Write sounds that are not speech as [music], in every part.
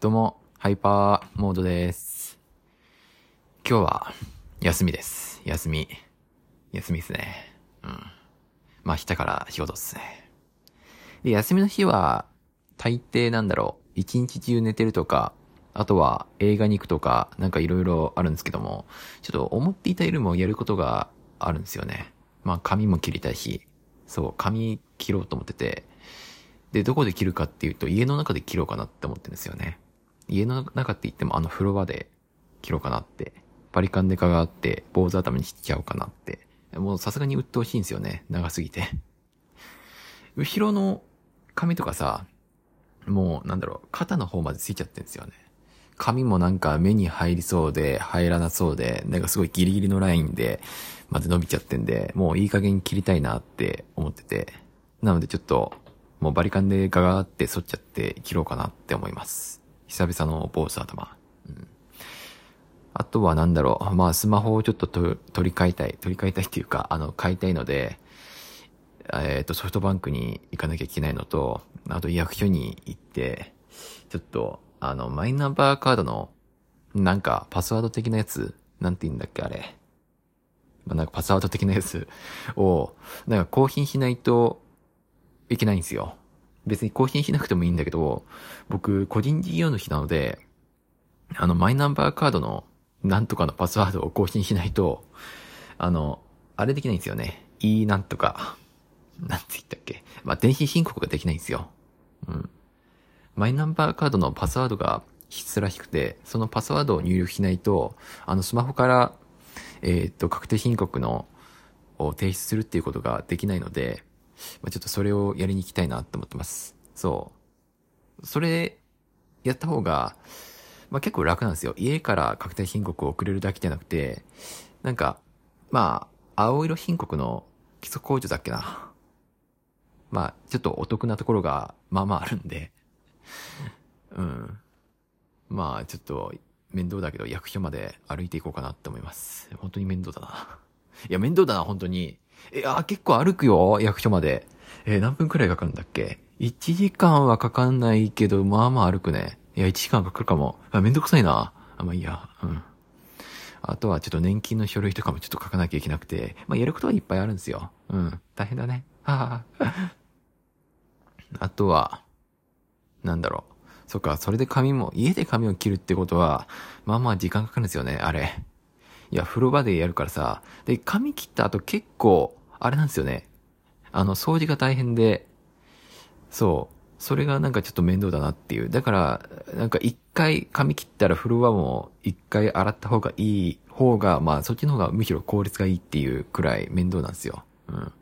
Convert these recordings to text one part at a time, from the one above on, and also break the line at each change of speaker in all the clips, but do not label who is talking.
どうも、ハイパーモードです。今日は、休みです。休み。休みですね。うん。まあ、明日から仕事っすね。で、休みの日は、大抵なんだろう、一日中寝てるとか、あとは映画に行くとか、なんかいろいろあるんですけども、ちょっと思っていたよりもやることがあるんですよね。まあ、髪も切りたいし、そう、髪切ろうと思ってて、で、どこで切るかっていうと、家の中で切ろうかなって思ってるんですよね。家の中って言ってもあの風呂場で切ろうかなって。バリカンでかがあって、坊主頭にしちゃおうかなって。もうさすがに鬱陶しいんですよね。長すぎて。[laughs] 後ろの髪とかさ、もうなんだろう、肩の方までついちゃってんですよね。髪もなんか目に入りそうで、入らなそうで、なんかすごいギリギリのラインで、まで伸びちゃってんで、もういい加減切りたいなって思ってて。なのでちょっと、もうバリカンでガガーって反っちゃって切ろうかなって思います。久々の坊主頭。うん。あとはなんだろう。まあスマホをちょっとと取り替えたい。取り替えたいっていうか、あの、買いたいので、えっ、と、ソフトバンクに行かなきゃいけないのと、あと役所に行って、ちょっと、あの、マイナンバーカードの、なんか、パスワード的なやつ、なんて言うんだっけ、あれ。まあ、なんかパスワード的なやつを、なんか更新しないといけないんですよ。別に更新しなくてもいいんだけど、僕、個人事業主なので、あの、マイナンバーカードの、なんとかのパスワードを更新しないと、あの、あれできないんですよね。いいなんとか、なんて言ったっけ。まあ、電子申告ができないんですよ。うん。マイナンバーカードのパスワードが必須らしくて、そのパスワードを入力しないと、あの、スマホから、えーっと、確定申告の、を提出するっていうことができないので、まあ、ちょっとそれをやりに行きたいなって思ってます。そう。それ、やった方が、まあ、結構楽なんですよ。家から確定申告を送れるだけじゃなくて、なんか、まあ、青色申告の基礎控除だっけな。まあ、ちょっとお得なところが、まあまああるんで、うん。まあ、ちょっと、面倒だけど役所まで歩いていこうかなって思います。本当に面倒だな。いや、面倒だな、本当に。え、あ、結構歩くよ、役所まで。えー何分くらいかかるんだっけ ?1 時間はかかんないけど、まあまあ歩くね。いや、1時間かかるかも。あ、めんどくさいな。あ、まあいいや。うん。あとはちょっと年金の書類とかもちょっと書かなきゃいけなくて、まあやることはいっぱいあるんですよ。うん。大変だね。はは。[laughs] あとは、なんだろう。そっか、それで髪も、家で髪を切るってことは、まあまあ時間かかるんですよね、あれ。いや、風呂場でやるからさ。で、髪切った後結構、あれなんですよね。あの、掃除が大変で、そう。それがなんかちょっと面倒だなっていう。だから、なんか一回髪切ったら風呂場も一回洗った方がいい方が、まあそっちの方がむしろ効率がいいっていうくらい面倒なんですよ。うん。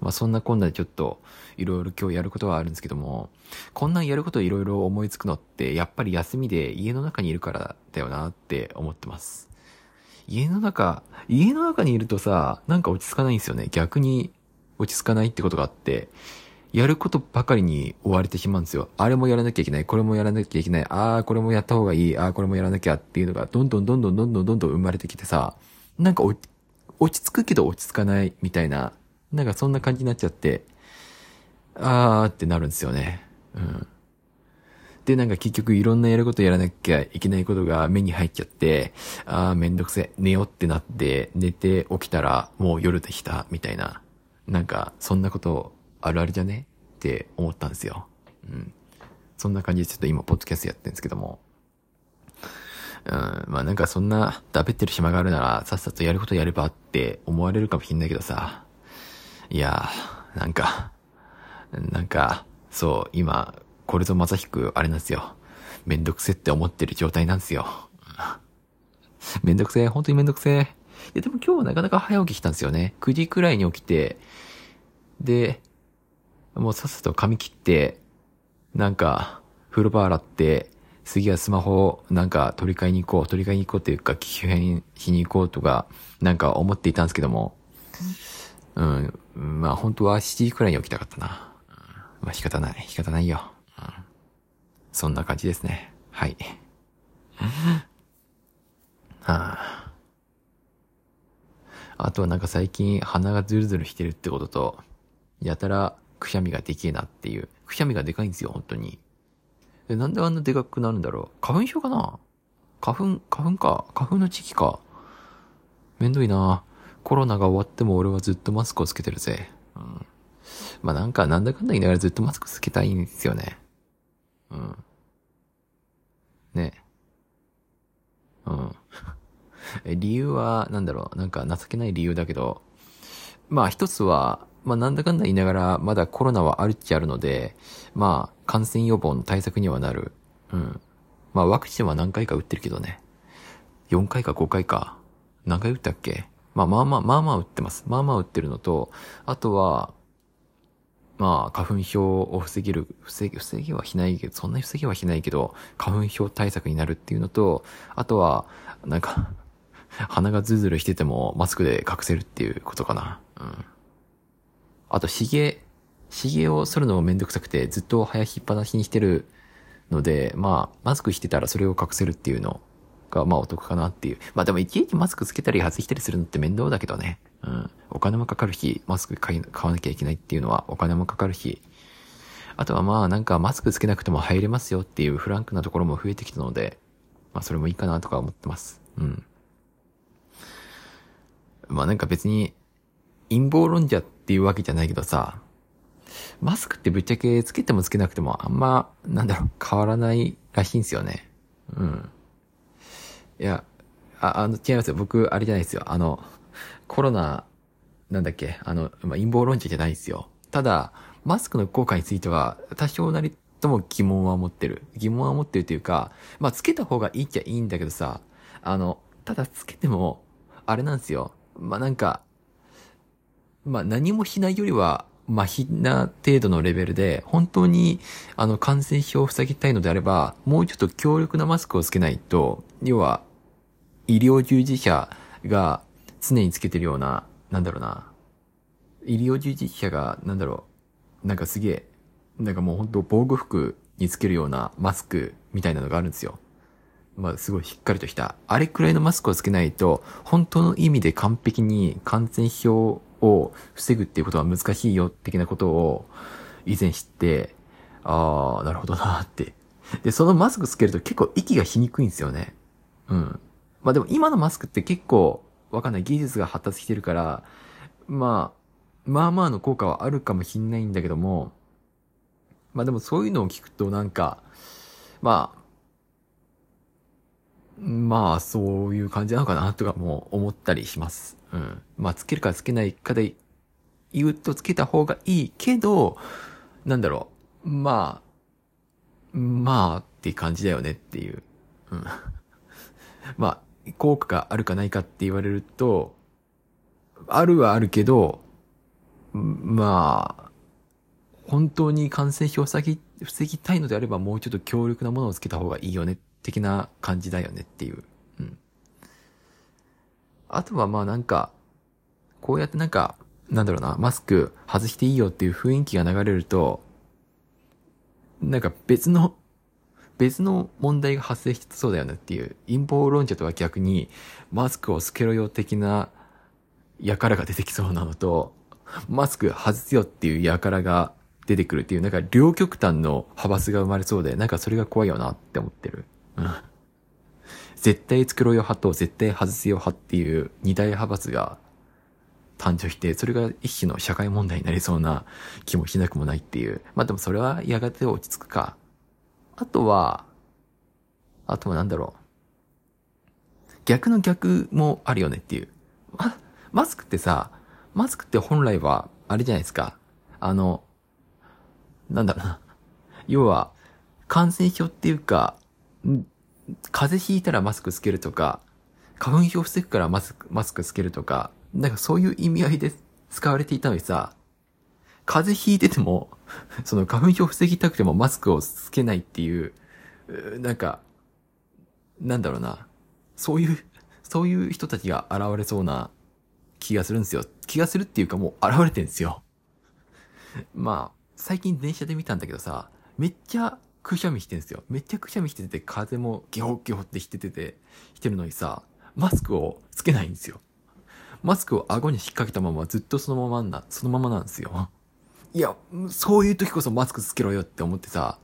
まあそんなこんなでちょっといろいろ今日やることはあるんですけども、こんなんやることいろいろ思いつくのってやっぱり休みで家の中にいるからだよなって思ってます。家の中、家の中にいるとさ、なんか落ち着かないんですよね。逆に落ち着かないってことがあって、やることばかりに追われてしまうんですよ。あれもやらなきゃいけない、これもやらなきゃいけない、ああ、これもやった方がいい、ああ、これもやらなきゃっていうのが、どんどんどんどんどんどんどんどん生まれてきてさ、なんか落ち着くけど落ち着かないみたいな、なんかそんな感じになっちゃって、あーってなるんですよね。うん。で、なんか結局いろんなやることやらなきゃいけないことが目に入っちゃって、あーめんどくせ、寝ようってなって、寝て起きたらもう夜でした、みたいな。なんか、そんなことあるあるじゃね？って思ったんですよ。うん。そんな感じでちょっと今、ポッドキャストやってるんですけども。うん、まあなんかそんな、だべってる暇があるなら、さっさとやることやればって思われるかもしんないけどさ。いやー、なんか、なんか、そう、今、これぞまさしく、あれなんですよ。めんどくせって思ってる状態なんですよ。[laughs] めんどくせえ、本当にめんどくせえ。いや、でも今日はなかなか早起きしたんですよね。9時くらいに起きて、で、もうさっさと髪切って、なんか、風呂場洗って、次はスマホなんか取り替えに行こう、取り替えに行こうっていうか、機種変しに行こうとか、なんか思っていたんですけども、うん、まあ本当は7時くらいに起きたかったな。まあ仕方ない、仕方ないよ。そんな感じですね。はい。[laughs] はあ、あとはなんか最近鼻がズルズルしてるってことと、やたらくしゃみができえなっていう。くしゃみがでかいんですよ、本当に。え、なんであんなでかくなるんだろう花粉症かな？花粉、花粉か。花粉の時期か。めんどいなコロナが終わっても俺はずっとマスクをつけてるぜ。うん。まあ、なんか、なんだかんだ言いながらずっとマスクつけたいんですよね。うん。ね。うん。[laughs] 理由は、なんだろう、なんか情けない理由だけど、まあ一つは、まあなんだかんだ言いながら、まだコロナはあるっちゃあるので、まあ感染予防の対策にはなる。うん。まあワクチンは何回か打ってるけどね。4回か5回か。何回打ったっけ？まあまあまあ、まあまあ打ってます。まあまあ打ってるのと、あとは、まあ、花粉症を防げる、防げ、防げはしないけど、そんなに防げはしないけど、花粉症対策になるっていうのと、あとは、なんか鼻がズルズルしててもマスクで隠せるっていうことかな。うん。あと、髭、髭を剃るのもめんどくさくて、ずっと生やしっぱなしにしてるので、まあ、マスクしてたらそれを隠せるっていうのが、まあお得かなっていう。まあでもいちいちマスクつけたり外したりするのって面倒だけどね。お金もかかるし、マスク買い買わなきゃいけないっていうのはお金もかかるし、あとはまあなんかマスクつけなくても入れますよっていうフランクなところも増えてきたので、まあそれもいいかなとか思ってます。うん。まあなんか別に陰謀論者っていうわけじゃないけどさ、マスクってぶっちゃけつけてもつけなくてもあんま、なんだろう、変わらないらしいんですよね。うん。いや、あ、あの、違いますよ。僕、あれじゃないですよ。あの、コロナ、なんだっけ、あの、まあ、陰謀論者じゃないですよ。ただ、マスクの効果については、多少なりとも疑問は持ってる。疑問は持ってるというか、まあ、つけた方がいいっちゃいいんだけどさ、あの、ただつけても、あれなんですよ。まあ、なんか、まあ、何もしないよりは、麻痺な程度のレベルで、本当に、あの、感染症を防ぎたいのであれば、もうちょっと強力なマスクをつけないと、要は、医療従事者が常につけてるような、なんだろうな、医療従事者が、なんだろう、なんかすげえ、なんかもう本当防護服につけるようなマスクみたいなのがあるんですよ。まあすごいしっかりとした。あれくらいのマスクをつけないと、本当の意味で完璧に感染症を防ぐっていうことは難しいよ、的なことを以前知って、ああ、なるほどなって。で、そのマスクつけると結構息がしにくいんですよね。うん。まあでも今のマスクって結構わかんない技術が発達してるから、まあ、まあまあの効果はあるかもしんないんだけども、まあでもそういうのを聞くとなんか、まあ、まあそういう感じなのかなとかも思ったりします。うん。まあつけるかつけないかで言うとつけた方がいいけど、なんだろう。まあ、まあって感じだよねっていう。うん。[laughs] まあ、効果があるかないかって言われると、あるはあるけど、まあ、本当に感染症を防ぎ、防ぎたいのであればもうちょっと強力なものをつけた方がいいよね、的な感じだよねっていう。うん。あとはまあなんか、こうやってなんか、なんだろうな、マスク外していいよっていう雰囲気が流れると、なんか別の、別の問題が発生してそうだよねっていう、陰謀論者とは逆に、マスクをつけろよ的な輩が出てきそうなのと、マスク外すよっていう輩が出てくるっていう、なんか両極端の派閥が生まれそうで、なんかそれが怖いよなって思ってる。うん。絶対作ろうよ派と絶対外すよ派っていう二大派閥が誕生して、それが一種の社会問題になりそうな気もしなくもないっていう。まあでもそれはやがて落ち着くか。あとは、あとはなんだろう。逆の逆もあるよねっていう。ま、マスクってさ、マスクって本来は、あれじゃないですか。あの、なんだろうな。要は、感染症っていうか、風邪ひいたらマスクつけるとか、花粉症防ぐからマスク、マスクつけるとか、なんかそういう意味合いで使われていたのにさ、風邪ひいてても、[laughs] その花粉症を防ぎたくてもマスクをつけないっていう、なんか、なんだろうな。そういう、そういう人たちが現れそうな気がするんですよ。気がするっていうかもう現れてんですよ。[laughs] まあ、最近電車で見たんだけどさ、めっちゃくしゃみしてんすよ。めっちゃくしゃみしてて、風もギョギョってしててて、してるのにさ、マスクをつけないんですよ。マスクを顎に引っ掛けたままずっとそのままな、そのままなんですよ。いや、そういう時こそマスクつけろよって思ってさ、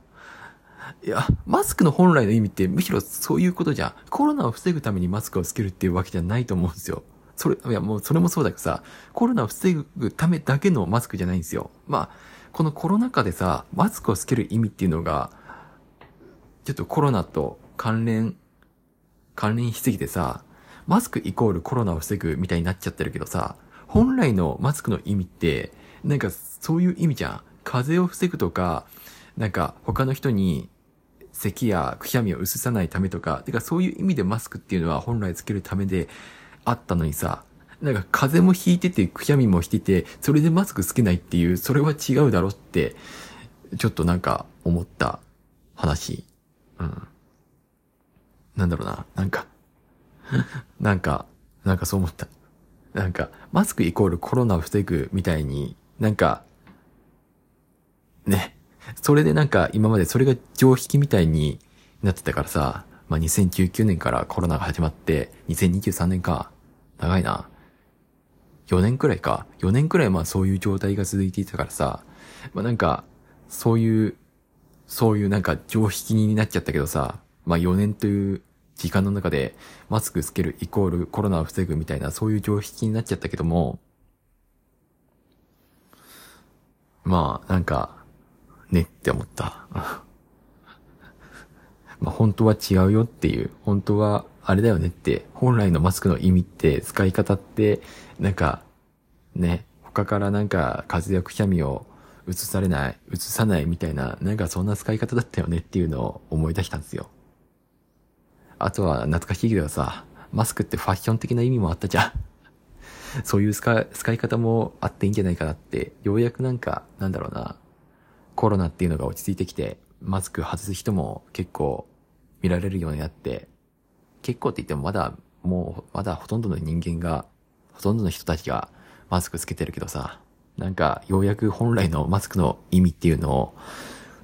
いや、マスクの本来の意味ってむしろそういうことじゃん。コロナを防ぐためにマスクをつけるっていうわけじゃないと思うんですよ。それ、いやもうそれもそうだけどさ、コロナを防ぐためだけのマスクじゃないんですよ。まあ、このコロナ禍でさ、マスクをつける意味っていうのが、ちょっとコロナと関連、関連しすぎてさ、マスクイコールコロナを防ぐみたいになっちゃってるけどさ、本来のマスクの意味って、なんかそういう意味じゃん。風邪を防ぐとか、なんか他の人に咳やくしゃみを移さないためとか、てかそういう意味でマスクっていうのは本来つけるためであったのにさ、なんか風邪もひいててくしゃみもしてて、それでマスクつけないっていう、それは違うだろって、ちょっとなんか思った話。うん。なんだろうな、なんか [laughs] なんか、なんかそう思った。なんか、マスクイコールコロナを防ぐみたいに、なんか、ね。それでなんか今までそれが常識みたいになってたからさ、まあ、2019年からコロナが始まって、2023年か。長いな。4年くらいか。4年くらいまあそういう状態が続いていたからさ、まあなんか、そういう、そういうなんか常識になっちゃったけどさ、まあ4年という時間の中でマスクつけるイコールコロナを防ぐみたいなそういう常識になっちゃったけども、まあなんか、ねって思った。[laughs] まあ本当は違うよっていう、本当はあれだよねって、本来のマスクの意味って使い方って、なんか、ね、他からなんか風やくしゃみを移されない、移さないみたいな、なんかそんな使い方だったよねっていうのを思い出したんですよ。あとは懐かしいけどさ、マスクってファッション的な意味もあったじゃん。[laughs] そういう使い使い方もあっていいんじゃないかなって、ようやくなんか、なんだろうな、コロナっていうのが落ち着いてきて、マスク外す人も結構見られるようになって、結構って言ってもまだ、もう、まだほとんどの人間が、ほとんどの人たちがマスクつけてるけどさ、なんか、ようやく本来のマスクの意味っていうのを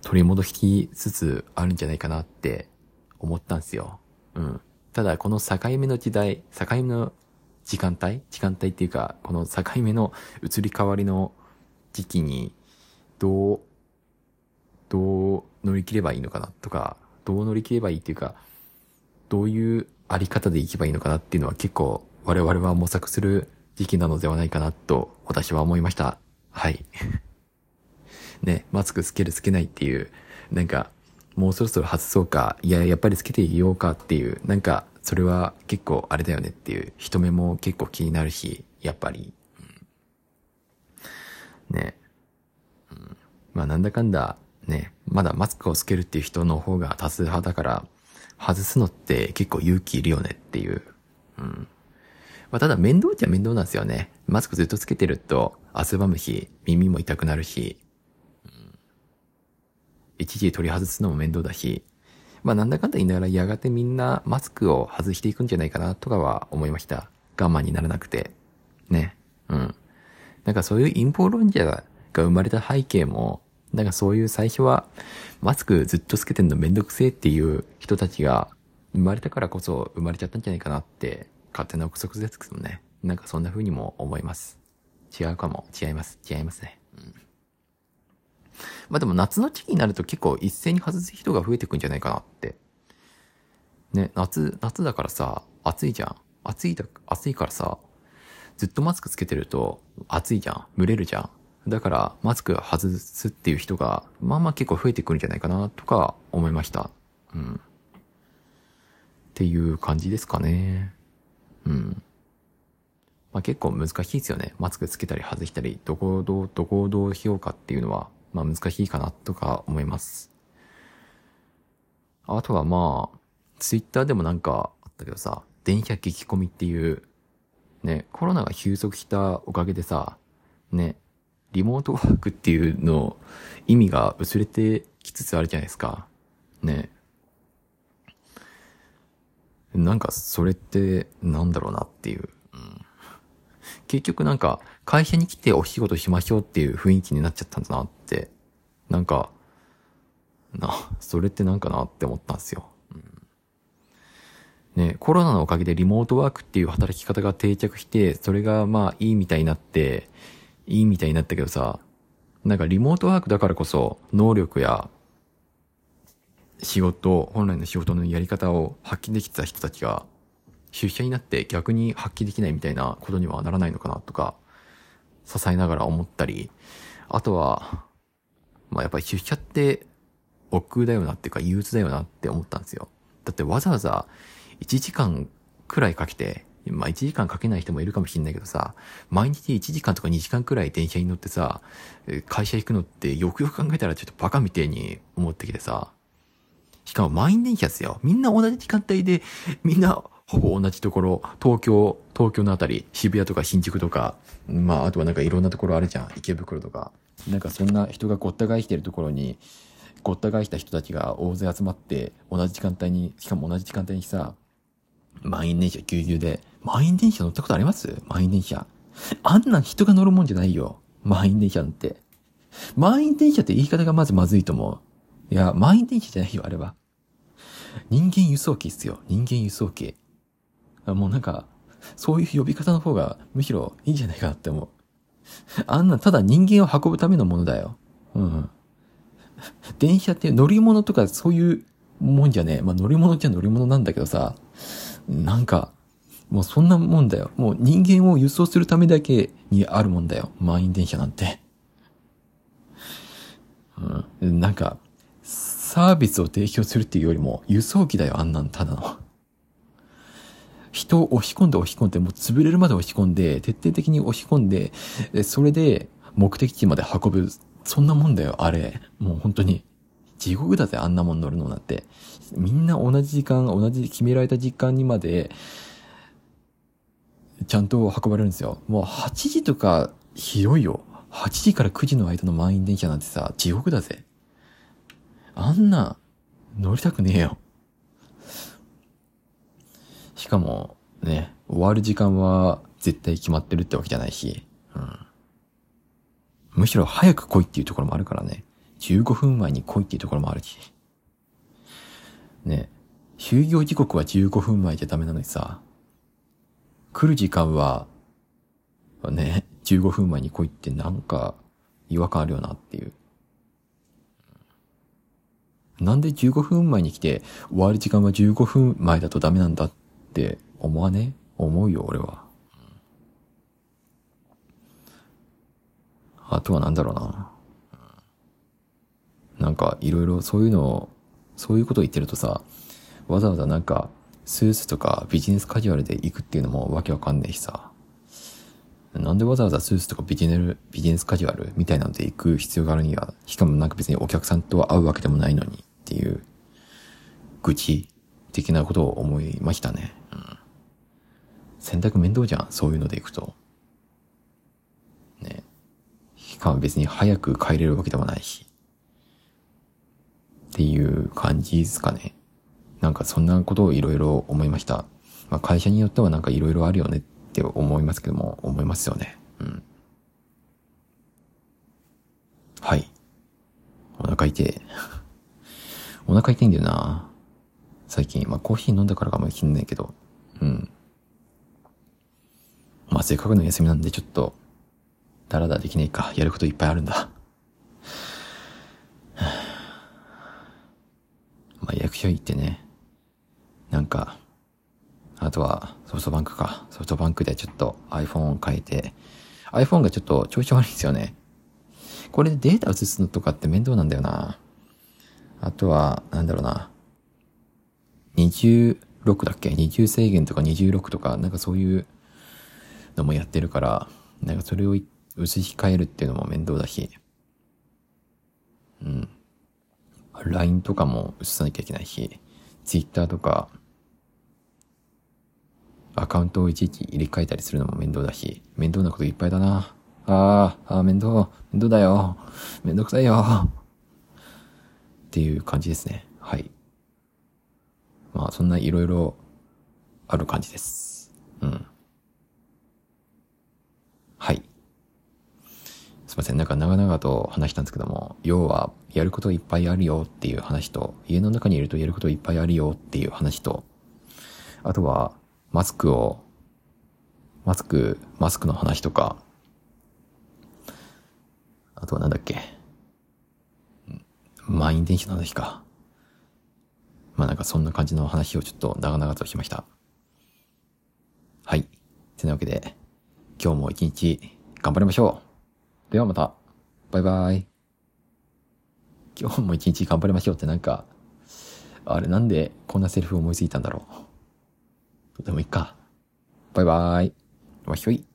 取り戻しつつあるんじゃないかなって思ったんですよ。うん。ただ、この境目の時代、境目の時間帯？時間帯っていうか、この境目の移り変わりの時期に、どう、どう乗り切ればいいのかなとか、どう乗り切ればいいっていうか、どういうあり方でいけばいいのかなっていうのは結構我々は模索する時期なのではないかなと私は思いました。はい。[laughs] ね、マスクつけるつけないっていう、なんか、もうそろそろ外そうか、いや、やっぱりつけていようかっていう、なんか、それは結構あれだよねっていう、人目も結構気になるし、やっぱり。うん、ね。うん、まあなんだかんだ、ね、まだマスクをつけるっていう人の方が多数派だから、外すのって結構勇気いるよねっていう。うん。まあ、ただ面倒っちゃ面倒なんですよね。マスクずっとつけてると汗ばむし、耳も痛くなるし、うん、一時取り外すのも面倒だし、まあなんだかんだ言いながらやがてみんなマスクを外していくんじゃないかなとかは思いました。我慢にならなくて。ね。うん。なんかそういう陰謀論者が生まれた背景も、なんかそういう最初は、マスクずっとつけてんのめんどくせえっていう人たちが生まれたからこそ生まれちゃったんじゃないかなって勝手な憶測ですけどね。なんかそんな風にも思います。違うかも。違います。違いますね。うん。まあでも夏の時期になると結構一斉に外す人が増えてくんじゃないかなって。ね、夏、夏だからさ、暑いじゃん。暑いだ、暑いからさ、ずっとマスクつけてると暑いじゃん。蒸れるじゃん。だから、マスク外すっていう人が、まあまあ結構増えてくるんじゃないかな、とか思いました。うん。っていう感じですかね。うん。まあ結構難しいですよね。マスクつけたり外したり、どこをどう、どこをどうしようかっていうのは、まあ難しいかな、とか思います。あとはまあ、ツイッターでもなんかあったけどさ、電車激込みっていう、ね、コロナが収束したおかげでさ、ね、リモートワークっていうの意味が薄れてきつつあるじゃないですか。ね。なんかそれってなんだろうなっていう。うん、結局なんか会社に来てお仕事しましょうっていう雰囲気になっちゃったんだなって。なんか、な、それってなんかなって思ったんですよ。うん、ね、コロナのおかげでリモートワークっていう働き方が定着して、それがまあいいみたいになって、いいみたいになったけどさ、なんかリモートワークだからこそ能力や、仕事、本来の仕事のやり方を発揮できてた人たちが、出社になって逆に発揮できないみたいなことにはならないのかなとか、支えながら思ったり、あとは、まあやっぱり出社って億劫だよなっていうか憂鬱だよなって思ったんですよ。だってわざわざ1時間くらいかけて、まあ1時間かけない人もいるかもしれないけどさ、毎日1時間とか2時間くらい電車に乗ってさ、会社行くのってよくよく考えたらちょっとバカみてえに思ってきてさ、しかも満員電車ですよ。みんな同じ時間帯で、みんなほぼ同じところ、東京、東京のあたり、渋谷とか新宿とか、まああとはなんかいろんなところあるじゃん。池袋とか。なんかそんな人がごった返してるところに、ごった返した人たちが大勢集まって、同じ時間帯に、しかも同じ時間帯にさ、満員電車ぎゅうぎゅうで、満員電車乗ったことあります？満員電車。あんな人が乗るもんじゃないよ。満員電車なんて。満員電車って言い方がまずまずいと思う。いや、満員電車じゃないよ、あれは。人間輸送機っすよ。人間輸送機。もうなんか、そういう呼び方の方がむしろいいんじゃないかって思う。あんな、ただ人間を運ぶためのものだよ。うん。電車って乗り物とかそういうもんじゃねえ。まあ乗り物っちゃ乗り物なんだけどさ、なんか、もうそんなもんだよ。もう人間を輸送するためだけにあるもんだよ。満員電車なんて。うん。なんか、サービスを提供するっていうよりも、輸送機だよ、あんなん、ただの。人を押し込んで押し込んで、もう潰れるまで押し込んで、徹底的に押し込んで、それで目的地まで運ぶ。そんなもんだよ、あれ。もう本当に。地獄だぜ、あんなもん乗るのなんて。みんな同じ時間、同じ決められた時間にまで、ちゃんと運ばれるんですよ。もう8時とか、ひどいよ。8時から9時の間の満員電車なんてさ、地獄だぜ。あんな、乗りたくねえよ。しかも、ね、終わる時間は絶対決まってるってわけじゃないし、うん。むしろ早く来いっていうところもあるからね。15分前に来いっていうところもあるし。ね、就業時刻は15分前じゃダメなのにさ、来る時間は、ね、15分前に来いってなんか違和感あるよなっていう。なんで15分前に来て終わる時間は15分前だとダメなんだってって思わね？思うよ、俺は。あとはなんだろうな。なんかいろいろそういうのを、そういうこと言ってるとさ、わざわざなんか、スーツとかビジネスカジュアルで行くっていうのもわけわかんねえしさ。なんでわざわざスーツとかビジネル、ビジネスカジュアルみたいなので行く必要があるには、しかもなんか別にお客さんとは会うわけでもないのにっていう、愚痴的なことを思いましたね。洗濯面倒じゃん、そういうので行くと。ね。しかも別に早く帰れるわけでもないし。っていう感じですかね。なんかそんなことをいろいろ思いました。まあ会社によってはなんかいろいろあるよねって思いますけども、思いますよね。うん。はい。お腹痛い。[laughs] お腹痛いんだよな。最近。まあコーヒー飲んだからかもしんないけど。うん。まあせっかくの休みなんでちょっと、だらだらできねえか。やることいっぱいあるんだ。[sighs] まあ役所行ってね。なんか、あとはソフトバンクか。ソフトバンクでちょっと iPhone を変えて、iPhone がちょっと調子悪いんですよね。これでデータ移すのとかって面倒なんだよな。あとは、なんだろうな。26だっけ ?20 制限とか26とか、なんかそういうのもやってるから、なんかそれを移し替えるっていうのも面倒だし。うん。LINE とかも移さなきゃいけないし、Twitter とか、アカウントをいちいち入れ替えたりするのも面倒だし、面倒なこといっぱいだな。ああ、ああ、面倒、面倒だよ。面倒くさいよ。っていう感じですね。はい。まあ、そんないろいろある感じです。うん。はい。すいません。なんか長々と話したんですけども、要は、やることいっぱいあるよっていう話と、家の中にいるとやることいっぱいあるよっていう話と、あとは、マスクを、マスク、マスクの話とか、あとはなんだっけ、満員電車の話か。まあなんかそんな感じの話をちょっと長々としました。はい。てなわけで、今日も一日頑張りましょう。ではまた。バイバイ。今日も一日頑張りましょうってなんか、あれなんでこんなセリフ思いついたんだろう。とてもいいか。バイバイ。わひょい。